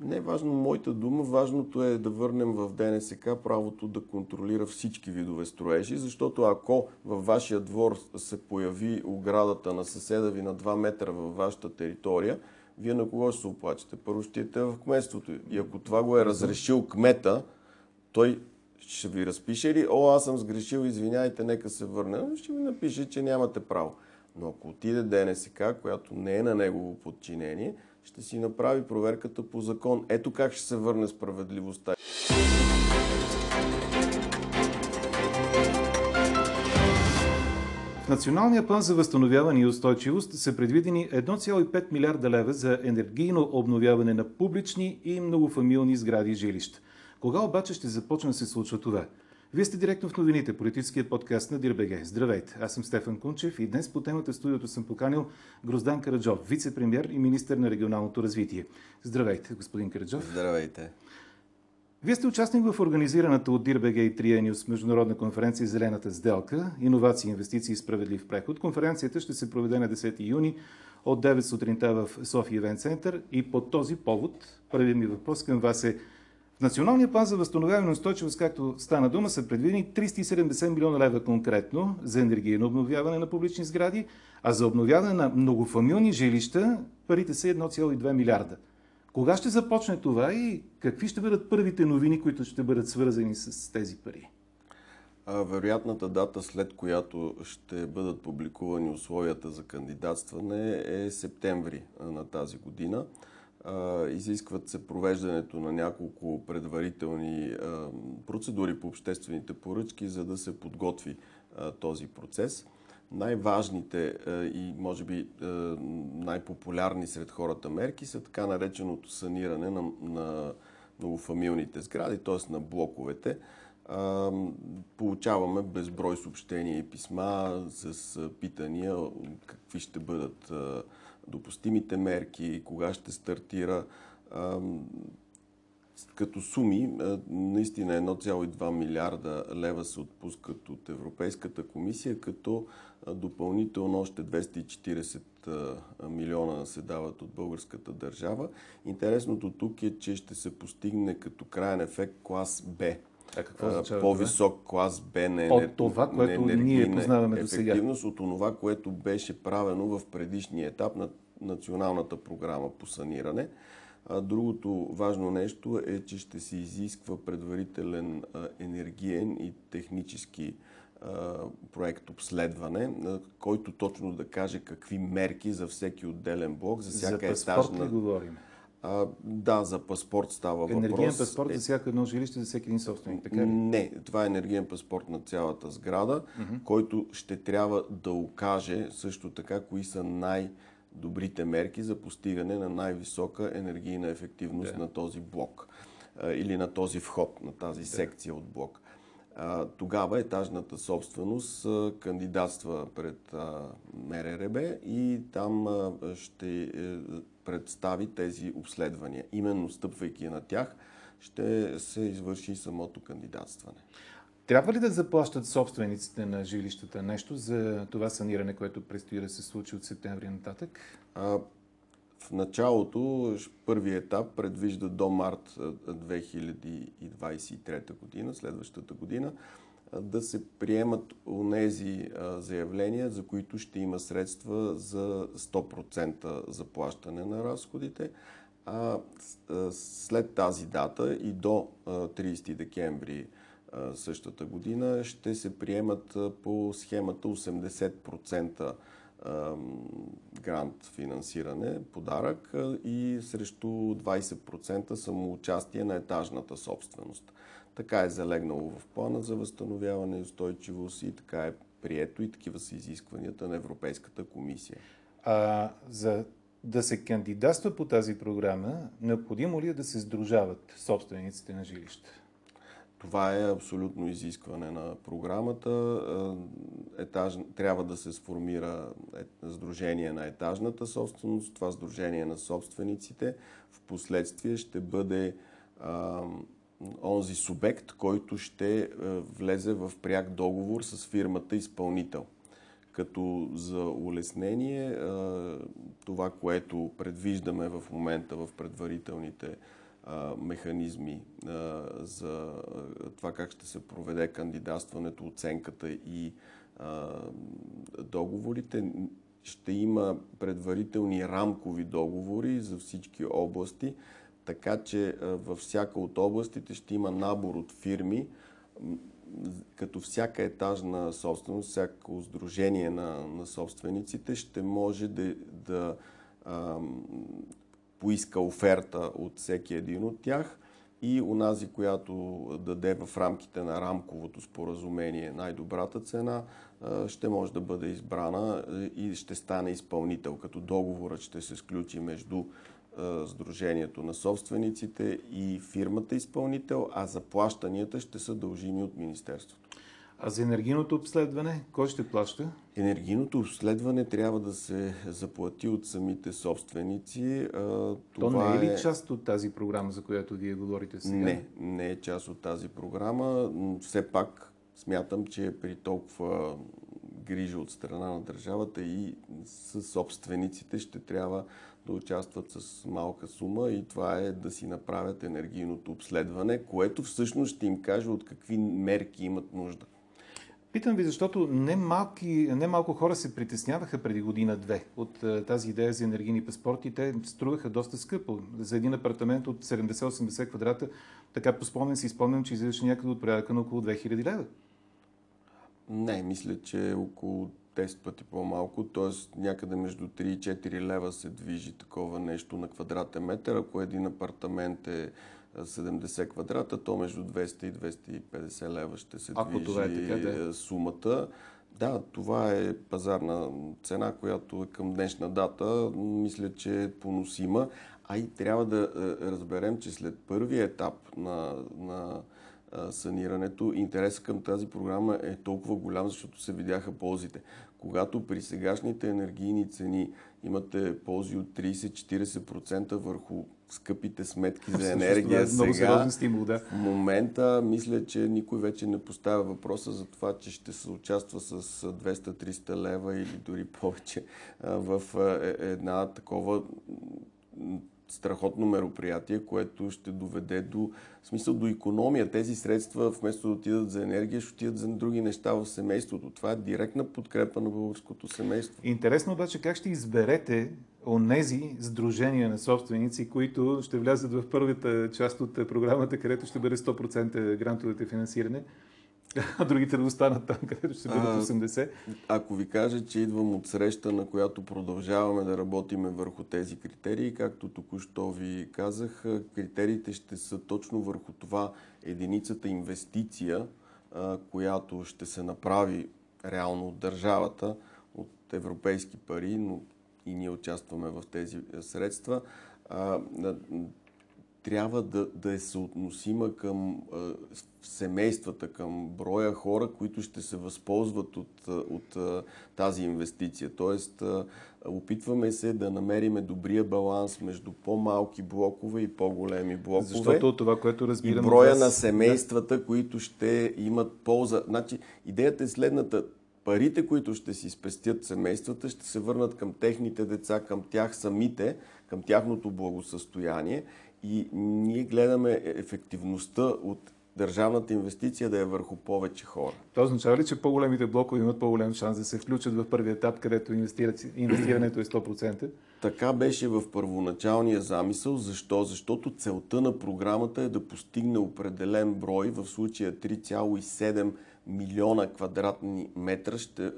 Не е важно моята дума, важното е да върнем в ДНСК правото да контролира всички видове строежи, защото ако във вашия двор се появи оградата на съседа ви на 2 метра във вашата територия, вие на кого ще се оплачете? Първо ще идете в кметството. И ако това го е разрешил кмета, той ще ви разпише ли, о, аз съм сгрешил, извиняйте, нека се върне. Ще ви напише, че нямате право. Но ако отиде ДНСК, която не е на негово подчинение, ще си направи проверката по закон. Ето как ще се върне справедливостта. В Националния план за възстановяване и устойчивост са предвидени 1,5 милиарда лева за енергийно обновяване на публични и многофамилни сгради и жилища. Кога обаче ще започне да се случва това? Вие сте директно в новините, политическия подкаст на Дирбеге. Здравейте, аз съм Стефан Кунчев и днес по темата в студиото съм поканил Гроздан Караджов, вице-премьер и министър на регионалното развитие. Здравейте, господин Караджов. Здравейте. Вие сте участник в организираната от Дирбеге и Триениус международна конференция Зелената сделка, иновации, инвестиции и справедлив преход. Конференцията ще се проведе на 10 юни от 9 сутринта в София Ивент Център и по този повод първият ми въпрос към вас е в Националния план за възстановяване на устойчивост, както стана дума, са предвидени 370 милиона лева конкретно за енергийно обновяване на публични сгради, а за обновяване на многофамилни жилища парите са 1,2 милиарда. Кога ще започне това и какви ще бъдат първите новини, които ще бъдат свързани с тези пари? Вероятната дата, след която ще бъдат публикувани условията за кандидатстване е септември на тази година. Изискват се провеждането на няколко предварителни процедури по обществените поръчки, за да се подготви този процес. Най-важните и може би най-популярни сред хората мерки са така нареченото саниране на, на многофамилните сгради, т.е. на блоковете. Получаваме безброй съобщения и писма с питания какви ще бъдат допустимите мерки, кога ще стартира. Като суми, наистина 1,2 милиарда лева се отпускат от Европейската комисия, като допълнително още 240 милиона се дават от българската държава. Интересното тук е, че ще се постигне като крайен ефект клас Б. А какво означава По-висок това? клас Б на енер... От това, което ние познаваме до сега. Ефективност от това, което беше правено в предишния етап на националната програма по саниране. Другото важно нещо е, че ще се изисква предварителен енергиен и технически проект обследване, който точно да каже какви мерки за всеки отделен блок, за всяка за етажна... говорим? А, да, за паспорт става енергиен въпрос. Енергиен паспорт за всяко едно жилище, за всеки един собственик, така ли? Не, това е енергиен паспорт на цялата сграда, mm-hmm. който ще трябва да окаже също така кои са най- добрите мерки за постигане на най-висока енергийна ефективност да. на този блок или на този вход, на тази да. секция от блок. Тогава етажната собственост кандидатства пред МРРБ и там ще е, представи тези обследвания. Именно стъпвайки на тях, ще се извърши самото кандидатстване. Трябва ли да заплащат собствениците на жилищата нещо за това саниране, което предстои да се случи от септември нататък? В началото, първият етап предвижда до март 2023 година, следващата година, да се приемат онези заявления, за които ще има средства за 100% заплащане на разходите. А след тази дата и до 30 декември същата година ще се приемат по схемата 80% грант финансиране, подарък и срещу 20% самоучастие на етажната собственост. Така е залегнало в плана за възстановяване и устойчивост и така е прието и такива са изискванията на Европейската комисия. А за да се кандидатства по тази програма, необходимо ли е да се сдружават собствениците на жилища? Това е абсолютно изискване на програмата. Е, етаж, трябва да се сформира сдружение на етажната собственост. Това сдружение на собствениците в последствие ще бъде а, онзи субект, който ще а, влезе в пряк договор с фирмата изпълнител. Като за улеснение, това, което предвиждаме в момента в предварителните механизми за това как ще се проведе кандидатстването, оценката и договорите. Ще има предварителни рамкови договори за всички области, така че във всяка от областите ще има набор от фирми, като всяка етажна собственост, всяко сдружение на, на собствениците ще може да, да поиска оферта от всеки един от тях и унази, която даде в рамките на рамковото споразумение най-добрата цена, ще може да бъде избрана и ще стане изпълнител, като договорът ще се сключи между Сдружението на собствениците и фирмата изпълнител, а заплащанията ще са дължими от Министерството. А за енергийното обследване, кой ще плаща? Енергийното обследване трябва да се заплати от самите собственици. Това То не е ли е... част от тази програма, за която вие говорите сега? Не, не е част от тази програма. Все пак смятам, че при толкова грижа от страна на държавата и с собствениците ще трябва да участват с малка сума и това е да си направят енергийното обследване, което всъщност ще им каже от какви мерки имат нужда. Питам ви, защото не, малки, не малко хора се притесняваха преди година-две от е, тази идея за енергийни паспорти. Те струваха доста скъпо. За един апартамент от 70-80 квадрата, така по спомен си спомням, че излизаше някъде от порядъка на около 2000 лева. Не, мисля, че е около 10 пъти по-малко, т.е. някъде между 3 и 4 лева се движи такова нещо на квадратен метър. Ако един апартамент е 70 квадрата, то между 200 и 250 лева ще се Ако движи това е така, да. сумата. Да, това е пазарна цена, която е към днешна дата. Мисля, че е поносима. А и трябва да разберем, че след първия етап на, на санирането, интересът към тази програма е толкова голям, защото се видяха ползите. Когато при сегашните енергийни цени имате ползи от 30-40% върху скъпите сметки за енергия е сега, стимул, да. в момента мисля, че никой вече не поставя въпроса за това, че ще се участва с 200-300 лева или дори повече в е, една такова страхотно мероприятие, което ще доведе до смисъл до економия. Тези средства, вместо да отидат за енергия, ще отидат за други неща в семейството. Това е директна подкрепа на българското семейство. Интересно обаче как ще изберете онези сдружения на собственици, които ще влязат в първата част от програмата, където ще бъде 100% грантовете финансиране а другите да останат там, където ще бъдат 80. А, ако ви кажа, че идвам от среща, на която продължаваме да работиме върху тези критерии, както току-що ви казах, критериите ще са точно върху това единицата инвестиция, която ще се направи реално от държавата, от европейски пари, но и ние участваме в тези средства трябва да, да е съотносима към а, семействата, към броя хора, които ще се възползват от, от а, тази инвестиция. Тоест, а, опитваме се да намериме добрия баланс между по-малки блокове и по-големи блокове. Защото това, което разбирам... И броя вас... на семействата, които ще имат полза. Значи, идеята е следната парите, които ще си спестят семействата, ще се върнат към техните деца, към тях самите, към тяхното благосъстояние и ние гледаме ефективността от държавната инвестиция да е върху повече хора. Това означава ли, че по-големите блокове имат по-голям шанс да се включат в първи етап, където инвестирането е 100%? Така беше в първоначалния замисъл. Защо? Защото целта на програмата е да постигне определен брой, в случая 3,7 милиона квадратни метра ще,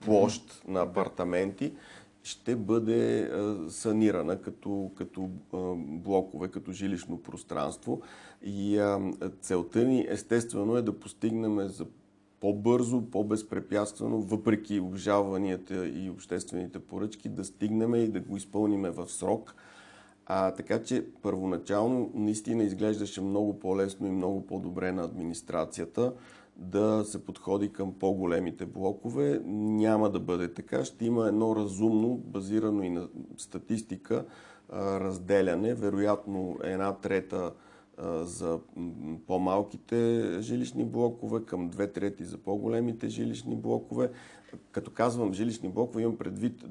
площ на апартаменти, ще бъде санирана като, като блокове, като жилищно пространство. И целта ни естествено е да постигнем за по-бързо, по-безпрепятствено, въпреки обжалванията и обществените поръчки, да стигнем и да го изпълниме в срок. А, така че първоначално наистина изглеждаше много по-лесно и много по-добре на администрацията да се подходи към по-големите блокове. Няма да бъде така. Ще има едно разумно, базирано и на статистика, разделяне. Вероятно една трета за по-малките жилищни блокове, към две трети за по-големите жилищни блокове. Като казвам жилищни блокове, имам предвид,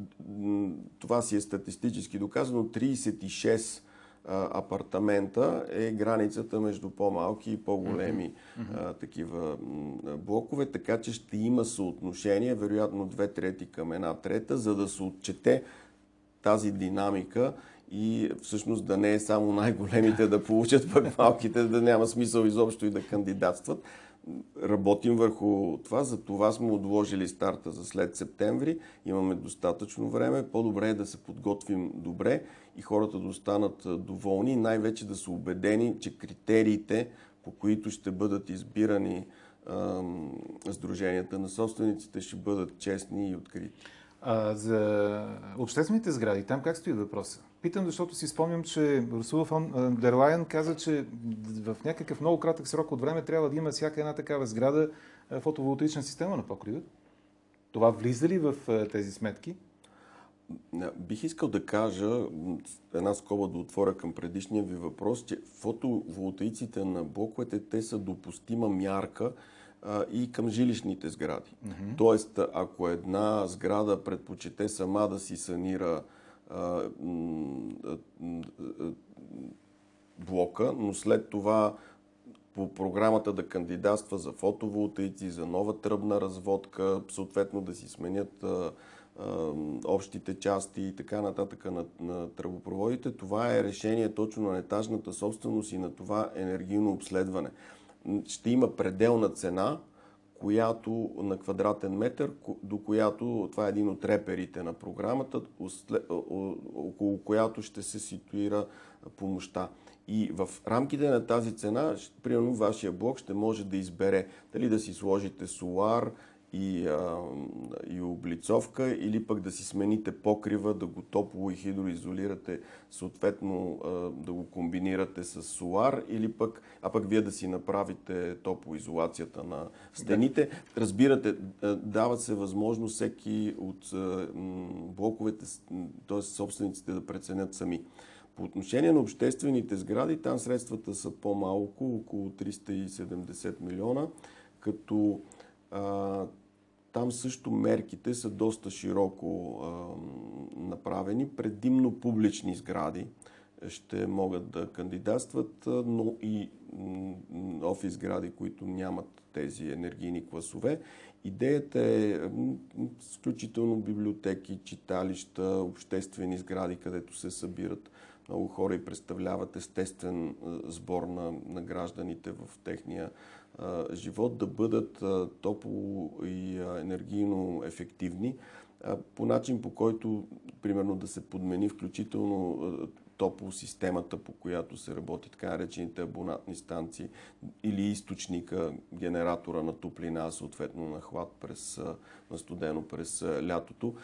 това си е статистически доказано, 36 апартамента е границата между по-малки и по-големи mm-hmm. такива блокове, така че ще има съотношение, вероятно две трети към една трета, за да се отчете тази динамика и всъщност да не е само най-големите да получат, пък малките да няма смисъл изобщо и да кандидатстват. Работим върху това, за това сме отложили старта за след септември. Имаме достатъчно време. По-добре е да се подготвим добре и хората да останат доволни. Най-вече да са убедени, че критериите, по които ще бъдат избирани Сдруженията на собствениците, ще бъдат честни и открити. А, за обществените сгради, там как стои въпроса? Питам, защото си спомням, че Русула фон Дерлайен каза, че в някакъв много кратък срок от време трябва да има всяка една такава сграда фотоволтаична система на покрива. Това влиза ли в тези сметки? Бих искал да кажа, една скоба да отворя към предишния ви въпрос, че фотоволтаиците на блоковете, те са допустима мярка а, и към жилищните сгради. Mm-hmm. Тоест, ако една сграда предпочете сама да си санира а, блока, но след това по програмата да кандидатства за фотоволтаици, за нова тръбна разводка, съответно да си сменят а, общите части и така нататък на, на тръбопроводите. Това е решение точно на етажната собственост и на това енергийно обследване. Ще има пределна цена, която на квадратен метър, до която, това е един от реперите на програмата, около която ще се ситуира помощта. И в рамките на тази цена, примерно вашия блок ще може да избере дали да си сложите солар и, а, и облицовка или пък да си смените покрива, да го топло и хидроизолирате, съответно а, да го комбинирате с солар или пък, а пък вие да си направите топлоизолацията на стените. Да. Разбирате, дават се възможност всеки от а, блоковете, т.е. собствениците да преценят сами. По отношение на обществените сгради, там средствата са по-малко, около 370 милиона, като там също мерките са доста широко направени. Предимно публични сгради ще могат да кандидатстват, но и офис сгради, които нямат тези енергийни класове. Идеята е изключително библиотеки, читалища, обществени сгради, където се събират много хора и представляват естествен сбор на, на гражданите в техния живот, да бъдат топло и енергийно ефективни. По начин по който, примерно, да се подмени включително топо системата, по която се работи така наречените абонатни станции или източника, генератора на топлина, съответно на хлад през, на студено през лятото.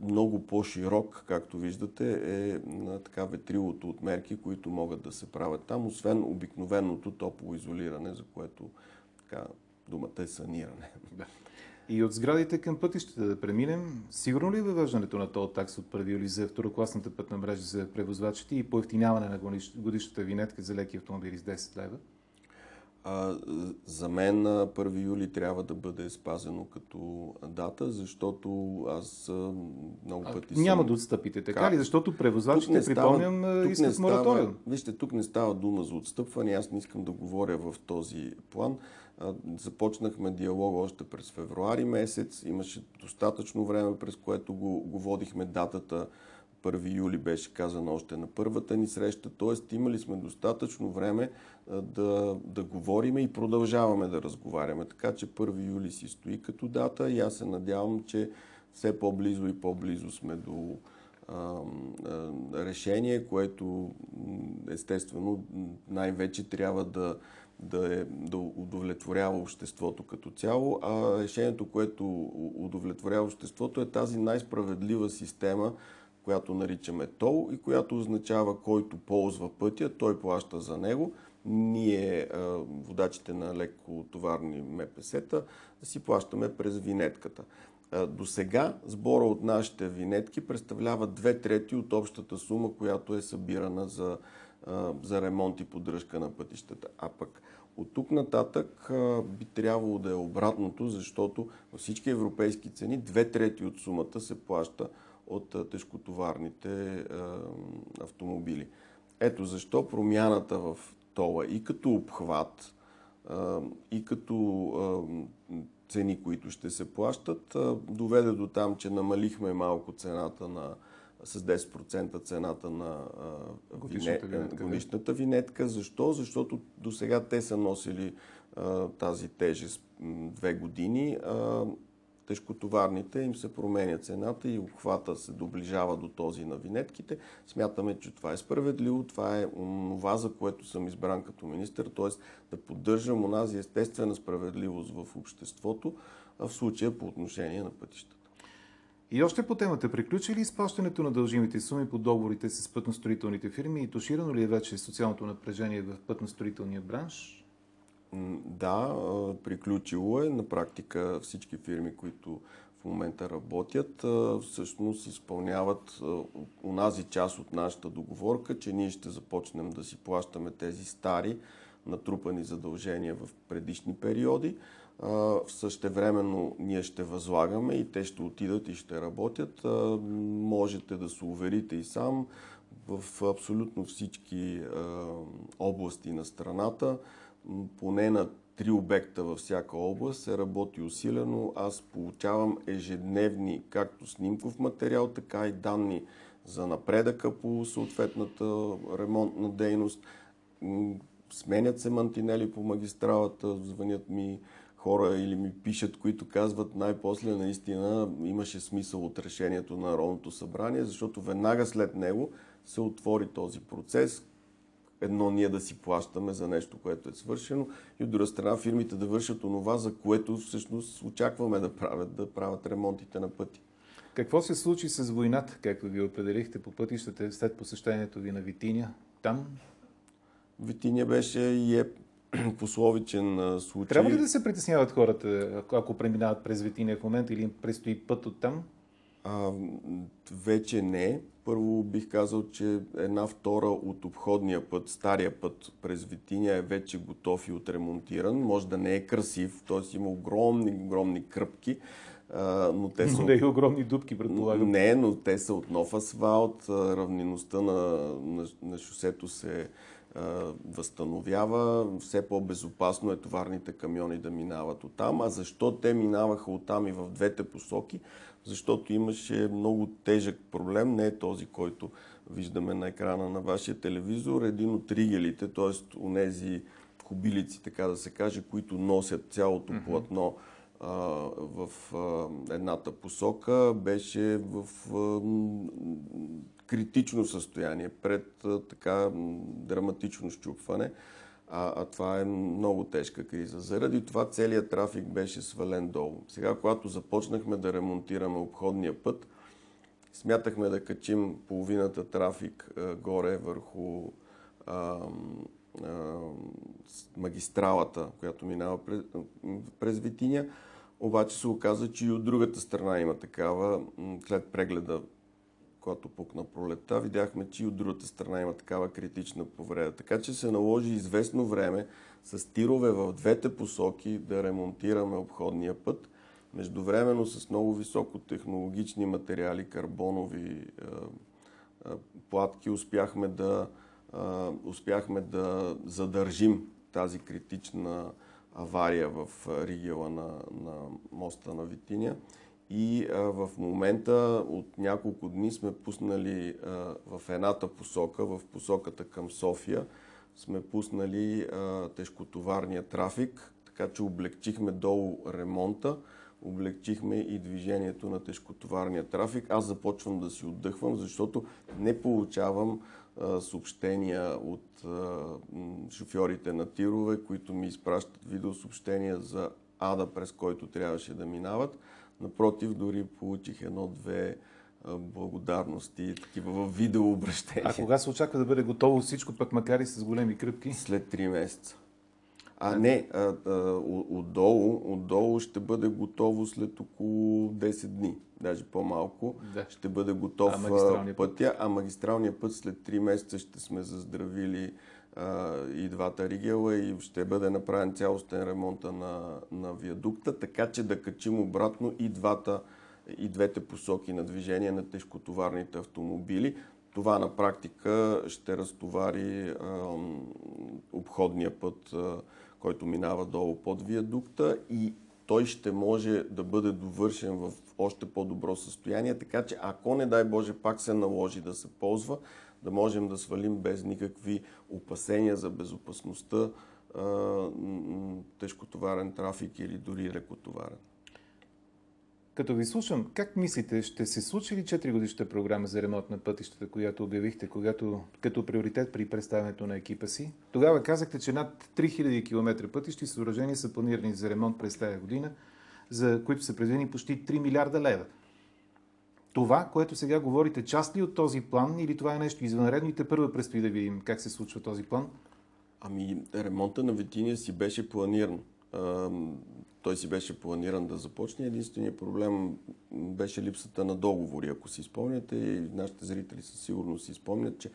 Много по-широк, както виждате, е така ветрилото от мерки, които могат да се правят там, освен обикновеното топло изолиране, за което така, думата е саниране. И от сградите към пътищата да преминем. Сигурно ли е въвеждането на тол такс от 1 юли за второкласната пътна мрежа за превозвачите и поевтиняване на годишната винетка за леки автомобили с 10 лева? А, за мен 1 юли трябва да бъде спазено като дата, защото аз много пъти а, Няма да отстъпите, така как? ли? Защото превозвачите, припомням, искат мораториум. Вижте, тук не става дума за отстъпване, аз не искам да говоря в този план. Започнахме диалог още през февруари месец. Имаше достатъчно време, през което го, го водихме датата. 1 юли беше казано още на първата ни среща. Тоест имали сме достатъчно време да, да говориме и продължаваме да разговаряме. Така че 1 юли си стои като дата и аз се надявам, че все по-близо и по-близо сме до решение, което естествено най-вече трябва да да, е, да удовлетворява обществото като цяло, а решението, което удовлетворява обществото е тази най-справедлива система, която наричаме ТОЛ и която означава който ползва пътя, той плаща за него. Ние, водачите на леко товарни МПС-та, си плащаме през винетката. До сега сбора от нашите винетки представлява две трети от общата сума, която е събирана за за ремонт и поддръжка на пътищата. А пък от тук нататък би трябвало да е обратното, защото във всички европейски цени две трети от сумата се плаща от тежкотоварните автомобили. Ето защо промяната в тола и като обхват, и като цени, които ще се плащат, доведе до там, че намалихме малко цената на с 10% цената на годишната винетка. годишната винетка. Защо? Защото до сега те са носили а, тази тежест две години. А, тежкотоварните им се променя цената и обхвата се доближава до този на винетките. Смятаме, че това е справедливо, това е това, за което съм избран като министр, т.е. да поддържам онази естествена справедливост в обществото, а в случая по отношение на пътищата. И още по темата, приключи ли изплащането на дължимите суми по договорите с пътностроителните фирми и туширано ли е вече социалното напрежение в пътностроителния бранш? Да, приключило е. На практика всички фирми, които в момента работят, всъщност изпълняват онази част от нашата договорка, че ние ще започнем да си плащаме тези стари натрупани задължения в предишни периоди. Същевременно ние ще възлагаме и те ще отидат и ще работят. Можете да се уверите и сам в абсолютно всички области на страната поне на три обекта във всяка област се работи усилено. Аз получавам ежедневни както снимков материал, така и данни за напредъка по съответната ремонтна дейност. Сменят се мантинели по магистралата, звънят ми хора или ми пишат, които казват най-после наистина имаше смисъл от решението на Народното събрание, защото веднага след него се отвори този процес, едно ние да си плащаме за нещо, което е свършено и от друга страна фирмите да вършат онова, за което всъщност очакваме да правят, да правят ремонтите на пъти. Какво се случи с войната, както ви определихте по пътищата след посещението ви на Витиня? Там? Витиня беше и е пословичен случай. Трябва ли да се притесняват хората, ако преминават през Витиня в момента или им предстои път от там? А, вече не. Първо бих казал, че една втора от обходния път, стария път през Витиня е вече готов и отремонтиран. Може да не е красив, т.е. има огромни, огромни кръпки, но те са... Не и огромни дубки, предполагам. Не, но те са от нов асфалт, равнеността на, на, на шосето се възстановява, все по-безопасно е товарните камиони да минават оттам. А защо те минаваха оттам и в двете посоки? защото имаше много тежък проблем, не е този, който виждаме на екрана на вашия телевизор, един от ригелите, т.е. унези кубилици, така да се каже, които носят цялото mm-hmm. платно а, в а, едната посока, беше в а, критично състояние пред така драматично щупване. А, а това е много тежка криза. Заради това целият трафик беше свален долу. Сега, когато започнахме да ремонтираме обходния път, смятахме да качим половината трафик а, горе върху а, а, магистралата, която минава през, през Витиня. Обаче се оказа, че и от другата страна има такава. След прегледа когато пукна пролета, видяхме, че и от другата страна има такава критична повреда. Така че се наложи известно време с тирове в двете посоки да ремонтираме обходния път. Междувременно с много високотехнологични материали, карбонови е, е, платки, успяхме да, е, успяхме да задържим тази критична авария в ригела на, на моста на Витиня. И а, в момента от няколко дни сме пуснали а, в едната посока, в посоката към София, сме пуснали а, тежкотоварния трафик, така че облегчихме долу ремонта, облегчихме и движението на тежкотоварния трафик. Аз започвам да си отдъхвам, защото не получавам а, съобщения от а, шофьорите на тирове, които ми изпращат видеосъобщения за ада, през който трябваше да минават Напротив, дори получих едно-две благодарности, такива в видеообращения. А кога се очаква да бъде готово всичко, пък макар и с големи кръпки? След 3 месеца. А не, а, а, отдолу, отдолу ще бъде готово след около 10 дни, даже по-малко. Да. Ще бъде готов а пътя, а магистралния път след 3 месеца ще сме заздравили и двата ригела и ще бъде направен цялостен ремонт на, на виадукта, така че да качим обратно и, двата, и двете посоки на движение на тежкотоварните автомобили. това на практика ще разтовари обходния път, който минава долу под виадукта и той ще може да бъде довършен в още по-добро състояние, така че ако не дай Боже пак се наложи да се ползва, да можем да свалим без никакви опасения за безопасността тежкотоварен трафик или дори лекотоварен. Като ви слушам, как мислите, ще се случи ли 4 годишната програма за ремонт на пътищата, която обявихте когато, като приоритет при представянето на екипа си? Тогава казахте, че над 3000 км пътища и съоръжения са планирани за ремонт през тази година, за които са предвидени почти 3 милиарда лева. Това, което сега говорите, част ли от този план или това е нещо извънредно и те първо предстои да видим как се случва този план? Ами, ремонта на Витиния си беше планиран той си беше планиран да започне. Единственият проблем беше липсата на договори. Ако си спомняте, и нашите зрители със сигурност си спомнят, че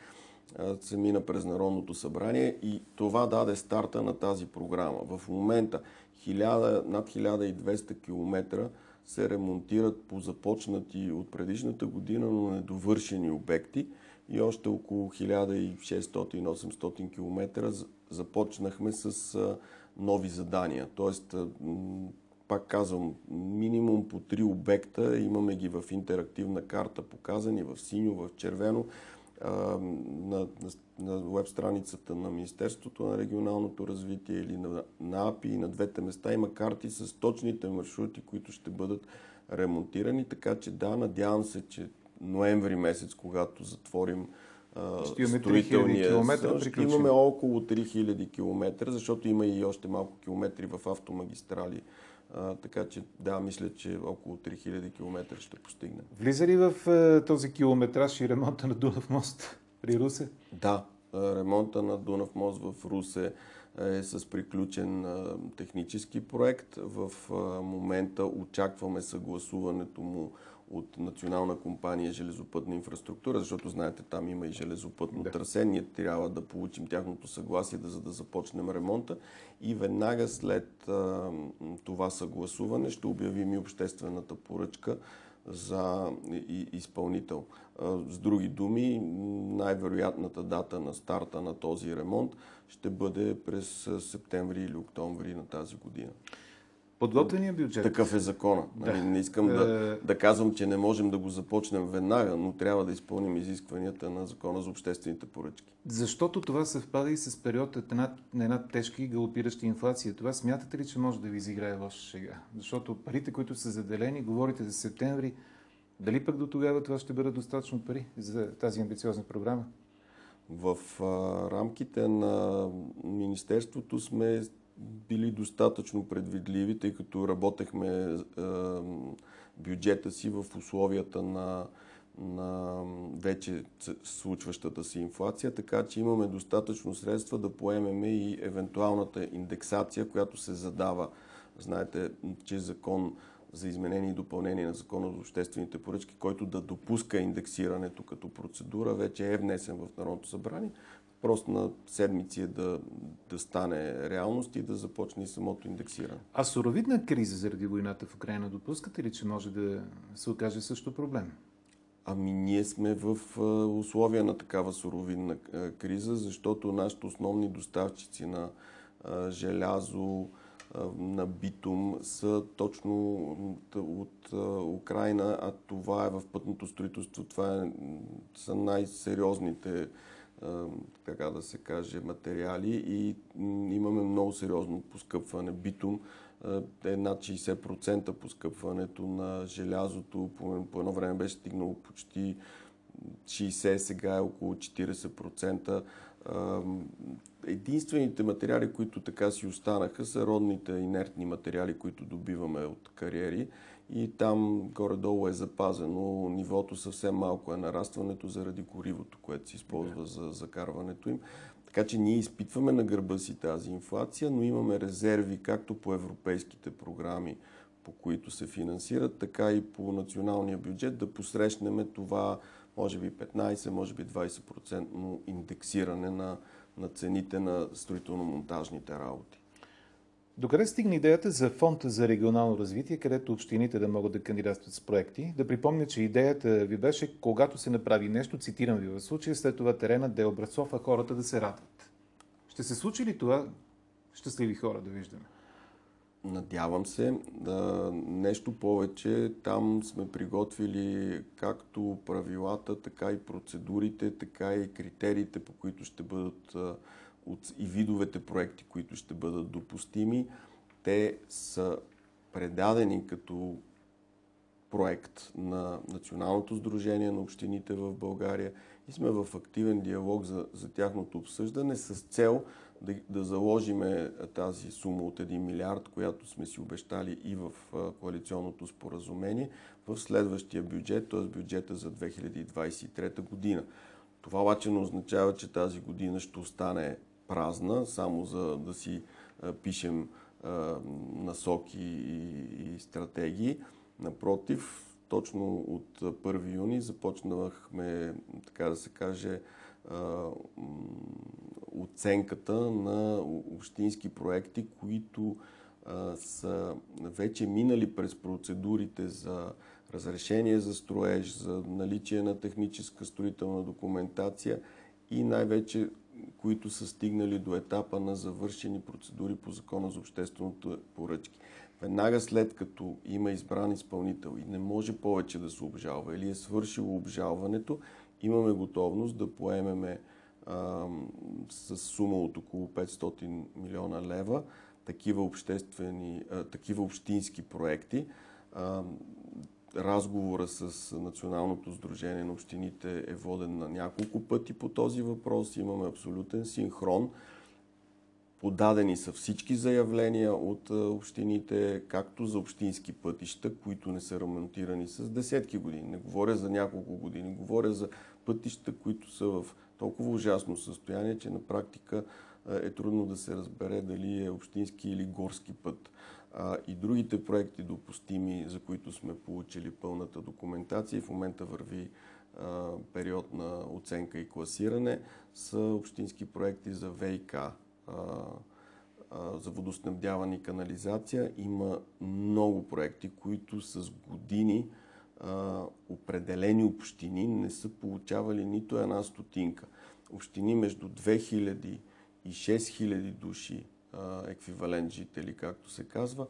се мина през Народното събрание и това даде старта на тази програма. В момента 1000, над 1200 км се ремонтират по започнати от предишната година, но недовършени обекти и още около 1600-800 км започнахме с нови задания. Тоест, пак казвам, минимум по три обекта, имаме ги в интерактивна карта показани, в синьо, в червено, на, на, на веб страницата на Министерството на регионалното развитие или на, на АПИ и на двете места. Има карти с точните маршрути, които ще бъдат ремонтирани, така че да, надявам се, че ноември месец, когато затворим ще имаме 3000 км. Ще имаме около 3000 км, защото има и още малко километри в автомагистрали. А, така че да, мисля, че около 3000 км ще постигнем. Влиза ли в а, този километраж и ремонта на Дунав мост при Русе? Да, ремонта на Дунав мост в Русе е с приключен а, технически проект. В а, момента очакваме съгласуването му от Национална компания железопътна инфраструктура, защото знаете, там има и железопътно да. трасе. Ние трябва да получим тяхното съгласие, да, за да започнем ремонта. И веднага след а, това съгласуване ще обявим и обществената поръчка за изпълнител. С други думи, най-вероятната дата на старта на този ремонт ще бъде през септември или октомври на тази година. Подготвения бюджет. Такъв е закона. Да. Нали, не искам да, е. да казвам, че не можем да го започнем веднага, но трябва да изпълним изискванията на закона за обществените поръчки. Защото това съвпада и с период на една, на една тежка и галопираща инфлация. Това смятате ли, че може да ви изиграе лоша шега? Защото парите, които са заделени, говорите за септември, дали пък до тогава това ще бъде достатъчно пари за тази амбициозна програма? В а, рамките на Министерството сме били достатъчно предвидливи, тъй като работехме бюджета си в условията на, на вече случващата се инфлация, така че имаме достатъчно средства да поемеме и евентуалната индексация, която се задава. Знаете, че закон за изменение и допълнение на закона за обществените поръчки, който да допуска индексирането като процедура, вече е внесен в Народното събрание просто на седмици е да, да стане реалност и да започне самото индексиране. А суровидна криза заради войната в Украина допускате ли, че може да се окаже също проблем? Ами ние сме в условия на такава суровинна криза, защото нашите основни доставчици на желязо, на битум са точно от Украина, а това е в пътното строителство. Това е, са най-сериозните така да се каже, материали и имаме много сериозно поскъпване. Битум е над 60% поскъпването на желязото. По, едно време беше стигнало почти 60, сега е около 40%. Единствените материали, които така си останаха, са родните инертни материали, които добиваме от кариери и там горе-долу е запазено нивото съвсем малко е нарастването заради горивото, което се използва за закарването им. Така че ние изпитваме на гърба си тази инфлация, но имаме резерви както по европейските програми, по които се финансират, така и по националния бюджет да посрещнем това, може би 15, може би 20% индексиране на, на цените на строително-монтажните работи. Докъде стигна идеята за фонд за регионално развитие, където общините да могат да кандидатстват с проекти? Да припомня, че идеята ви беше, когато се направи нещо, цитирам ви в случая, след това теренът да е образцов, а хората да се радват. Ще се случи ли това щастливи хора да виждаме? Надявам се. Да, нещо повече. Там сме приготвили както правилата, така и процедурите, така и критериите, по които ще бъдат и видовете проекти, които ще бъдат допустими. Те са предадени като проект на Националното сдружение на общините в България и сме в активен диалог за, за тяхното обсъждане с цел да, да заложиме тази сума от 1 милиард, която сме си обещали и в коалиционното споразумение в следващия бюджет, т.е. бюджета за 2023 година. Това обаче не означава, че тази година ще остане празна, само за да си пишем насоки и стратегии. Напротив, точно от 1 юни започнахме, така да се каже, оценката на общински проекти, които са вече минали през процедурите за разрешение за строеж, за наличие на техническа строителна документация и най-вече които са стигнали до етапа на завършени процедури по Закона за общественото поръчки. Веднага след като има избран изпълнител и не може повече да се обжалва или е свършило обжалването, имаме готовност да поемеме а, с сума от около 500 милиона лева такива, обществени, а, такива общински проекти. А, разговора с Националното сдружение на общините е воден на няколко пъти по този въпрос. Имаме абсолютен синхрон. Подадени са всички заявления от общините, както за общински пътища, които не са ремонтирани с десетки години. Не говоря за няколко години, говоря за пътища, които са в толкова ужасно състояние, че на практика е трудно да се разбере дали е общински или горски път а, и другите проекти допустими, за които сме получили пълната документация и в момента върви а, период на оценка и класиране, са общински проекти за ВИК, а, за водоснабдяване и канализация. Има много проекти, които с години определени общини не са получавали нито една стотинка. Общини между 2000 и 6000 души еквивалент жители, както се казва,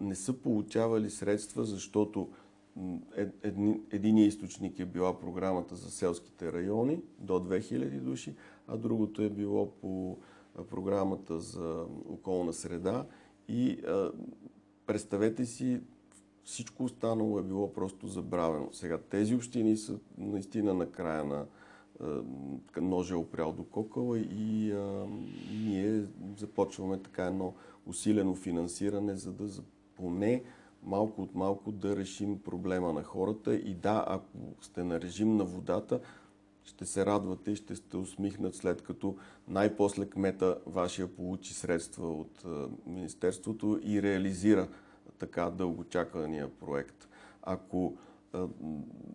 не са получавали средства, защото единият източник е била програмата за селските райони до 2000 души, а другото е било по програмата за околна среда и представете си, всичко останало е било просто забравено. Сега тези общини са наистина на края на, ножа е опрял до кокъла и а, ние започваме така едно усилено финансиране, за да поне малко от малко да решим проблема на хората. И да, ако сте на режим на водата, ще се радвате и ще сте усмихнат след като най-после кмета вашия получи средства от а, Министерството и реализира така дългочакания проект. Ако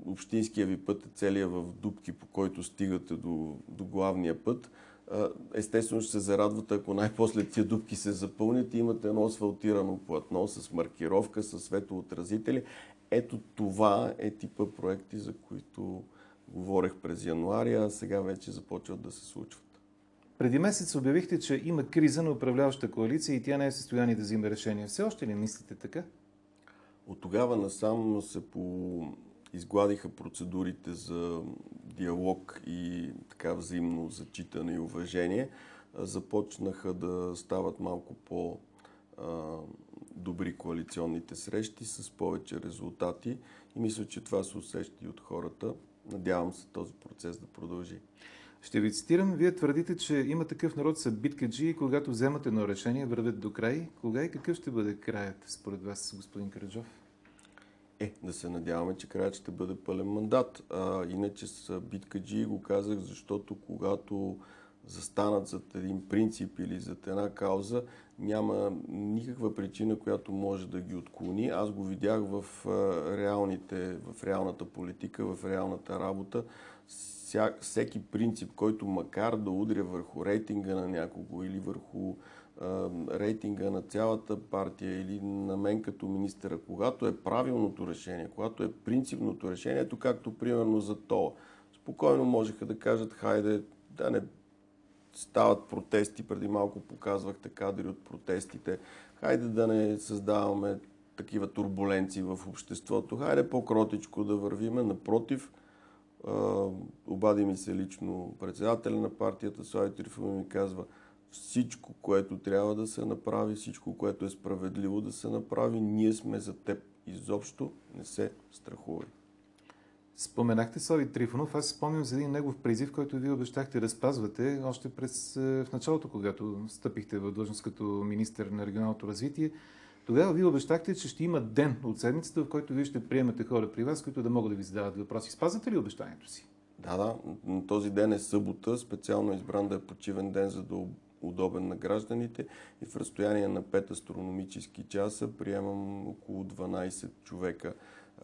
общинския ви път е целият в дубки, по който стигате до, до главния път, естествено ще се зарадвате, ако най-после тия дубки се запълнят и имате едно асфалтирано платно с маркировка, с светоотразители. Ето това е типа проекти, за които говорех през януари, а сега вече започват да се случват. Преди месец обявихте, че има криза на управляваща коалиция и тя не е в състояние да взима решения. Все още ли мислите така? От тогава насам се по... изгладиха процедурите за диалог и така взаимно зачитане и уважение. Започнаха да стават малко по добри коалиционните срещи с повече резултати и мисля, че това се усеща и от хората. Надявам се този процес да продължи. Ще ви цитирам. Вие твърдите, че има такъв народ са биткаджи и когато вземат едно решение, вървят до край. Кога и какъв ще бъде краят, според вас, господин Караджов? Е, да се надяваме, че краят ще бъде пълен мандат. А, иначе са биткаджи го казах, защото когато застанат зад един принцип или зад една кауза, няма никаква причина, която може да ги отклони. Аз го видях в, реалните, в реалната политика, в реалната работа вся, всеки принцип, който макар да удря върху рейтинга на някого или върху рейтинга на цялата партия или на мен като министъра, когато е правилното решение, когато е принципното решение, ето както примерно за то, спокойно можеха да кажат, хайде да не стават протести, преди малко показвахте кадри от протестите, хайде да не създаваме такива турбуленции в обществото. Хайде по-кротичко да вървиме. Напротив, обади ми се лично председателя на партията, Слави Трифон ми казва всичко, което трябва да се направи, всичко, което е справедливо да се направи, ние сме за теб. Изобщо не се страхувай. Споменахте Слави Трифонов. Аз спомням за един негов призив, който вие обещахте да спазвате още през, в началото, когато стъпихте в длъжност като министър на регионалното развитие. Тогава вие обещахте, че ще има ден от седмицата, в който вие ще приемате хора при вас, които да могат да ви задават въпроси. Спазвате ли обещанието си? Да, да. Този ден е събота, специално избран да е почивен ден, за да е удобен на гражданите. И в разстояние на 5 астрономически часа приемам около 12 човека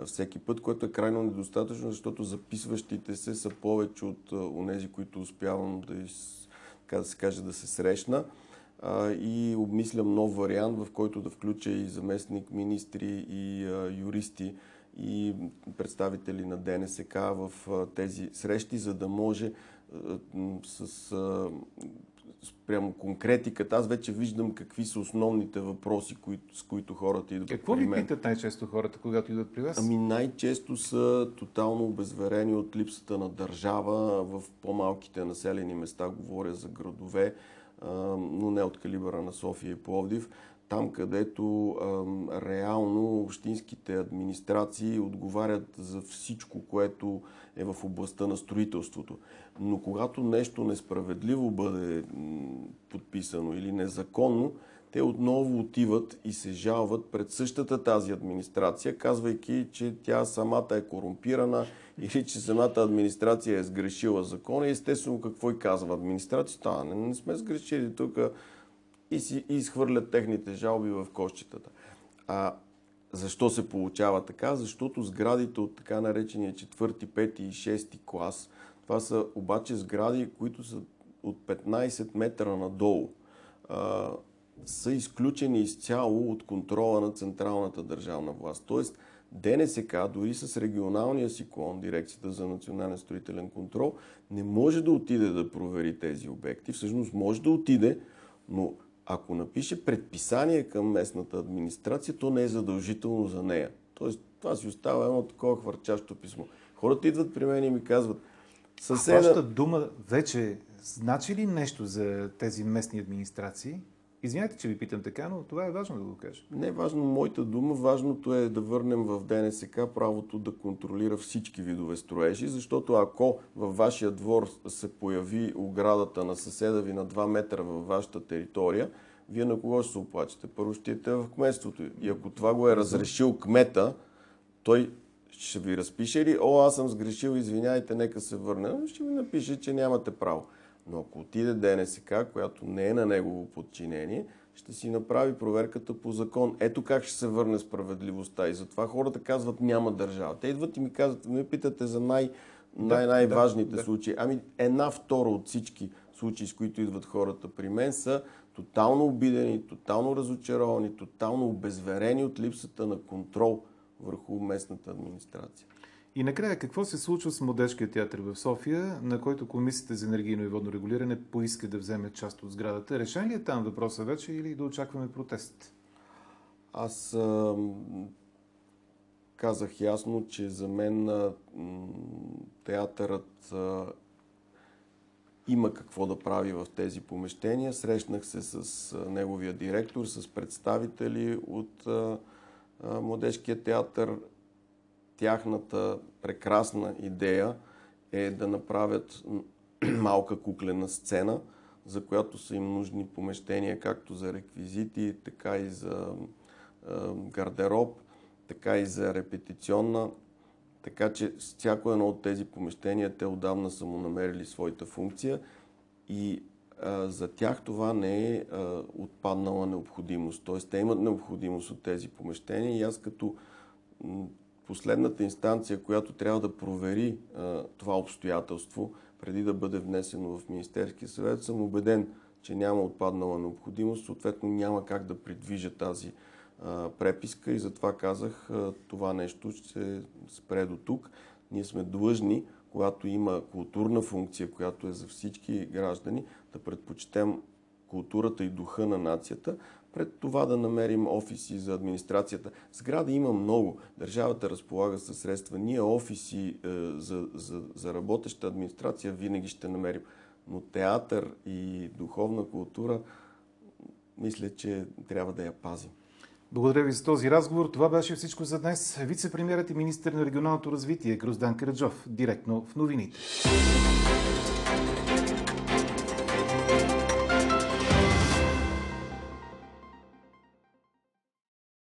всеки път, което е крайно недостатъчно, защото записващите се са повече от онези, които успявам да, из, да се каже, да се срещна и обмислям нов вариант, в който да включа и заместник министри и юристи и представители на ДНСК в тези срещи, за да може с прямо конкретиката, аз вече виждам какви са основните въпроси, които, с които хората идват Какво при ви мен. питат най-често хората, когато идват при вас? Ами най-често са тотално обезверени от липсата на държава в по-малките населени места, говоря за градове, но не от калибъра на София и Пловдив, там където реално общинските администрации отговарят за всичко, което е в областта на строителството. Но когато нещо несправедливо бъде подписано или незаконно, те отново отиват и се жалват пред същата тази администрация, казвайки, че тя самата е корумпирана или че самата администрация е сгрешила закона. Естествено какво и казва администрацията? А, не, не сме сгрешили тук и, си, изхвърлят техните жалби в кощетата. А защо се получава така? Защото сградите от така наречения четвърти, пети и шести клас, това са обаче сгради, които са от 15 метра надолу са изключени изцяло от контрола на централната държавна власт. Тоест, ДНСК, дори с регионалния си клон, Дирекцията за национален строителен контрол, не може да отиде да провери тези обекти. Всъщност може да отиде, но ако напише предписание към местната администрация, то не е задължително за нея. Тоест, това си остава едно такова хвърчащо писмо. Хората идват при мен и ми казват, съседа... А вашата дума вече значи ли нещо за тези местни администрации? Извинете, че ви питам така, но това е важно да го кажа. Не е важно моята дума, важното е да върнем в ДНСК правото да контролира всички видове строежи, защото ако във вашия двор се появи оградата на съседа ви на 2 метра във вашата територия, вие на кого ще се оплачете? Първо ще идете в кметството. И ако това го е разрешил кмета, той ще ви разпише ли, о, аз съм сгрешил, извиняйте, нека се върне. Ще ви напише, че нямате право. Но ако отиде ДНСК, която не е на негово подчинение, ще си направи проверката по закон. Ето как ще се върне справедливостта. И затова хората казват няма държава. Те идват и ми казват, ми питате за най- най- най-важните да, случаи. Ами една втора от всички случаи, с които идват хората при мен, са тотално обидени, тотално разочаровани, тотално обезверени от липсата на контрол върху местната администрация. И накрая, какво се случва с Младежкия театър в София, на който Комисията за енергийно и водно регулиране поиска да вземе част от сградата? Решен ли е там въпроса вече или да очакваме протест? Аз а, казах ясно, че за мен а, театърът а, има какво да прави в тези помещения. Срещнах се с неговия директор, с представители от Младежкия театър тяхната прекрасна идея е да направят малка куклена сцена, за която са им нужни помещения както за реквизити, така и за гардероб, така и за репетиционна. Така че всяко едно от тези помещения те отдавна са му намерили своята функция и а, за тях това не е а, отпаднала необходимост. Тоест те имат необходимост от тези помещения и аз като последната инстанция, която трябва да провери а, това обстоятелство, преди да бъде внесено в Министерския съвет, съм убеден, че няма отпаднала необходимост, съответно няма как да придвижа тази а, преписка и затова казах, а, това нещо ще се спре до тук. Ние сме длъжни, когато има културна функция, която е за всички граждани, да предпочетем културата и духа на нацията, пред това да намерим офиси за администрацията. Сгради има много. Държавата разполага със средства. Ние офиси е, за, за, за работеща администрация винаги ще намерим. Но театър и духовна култура, мисля, че трябва да я пазим. Благодаря ви за този разговор. Това беше всичко за днес. Вице-премьерът и министър на регионалното развитие Гроздан Караджов. Директно в новините.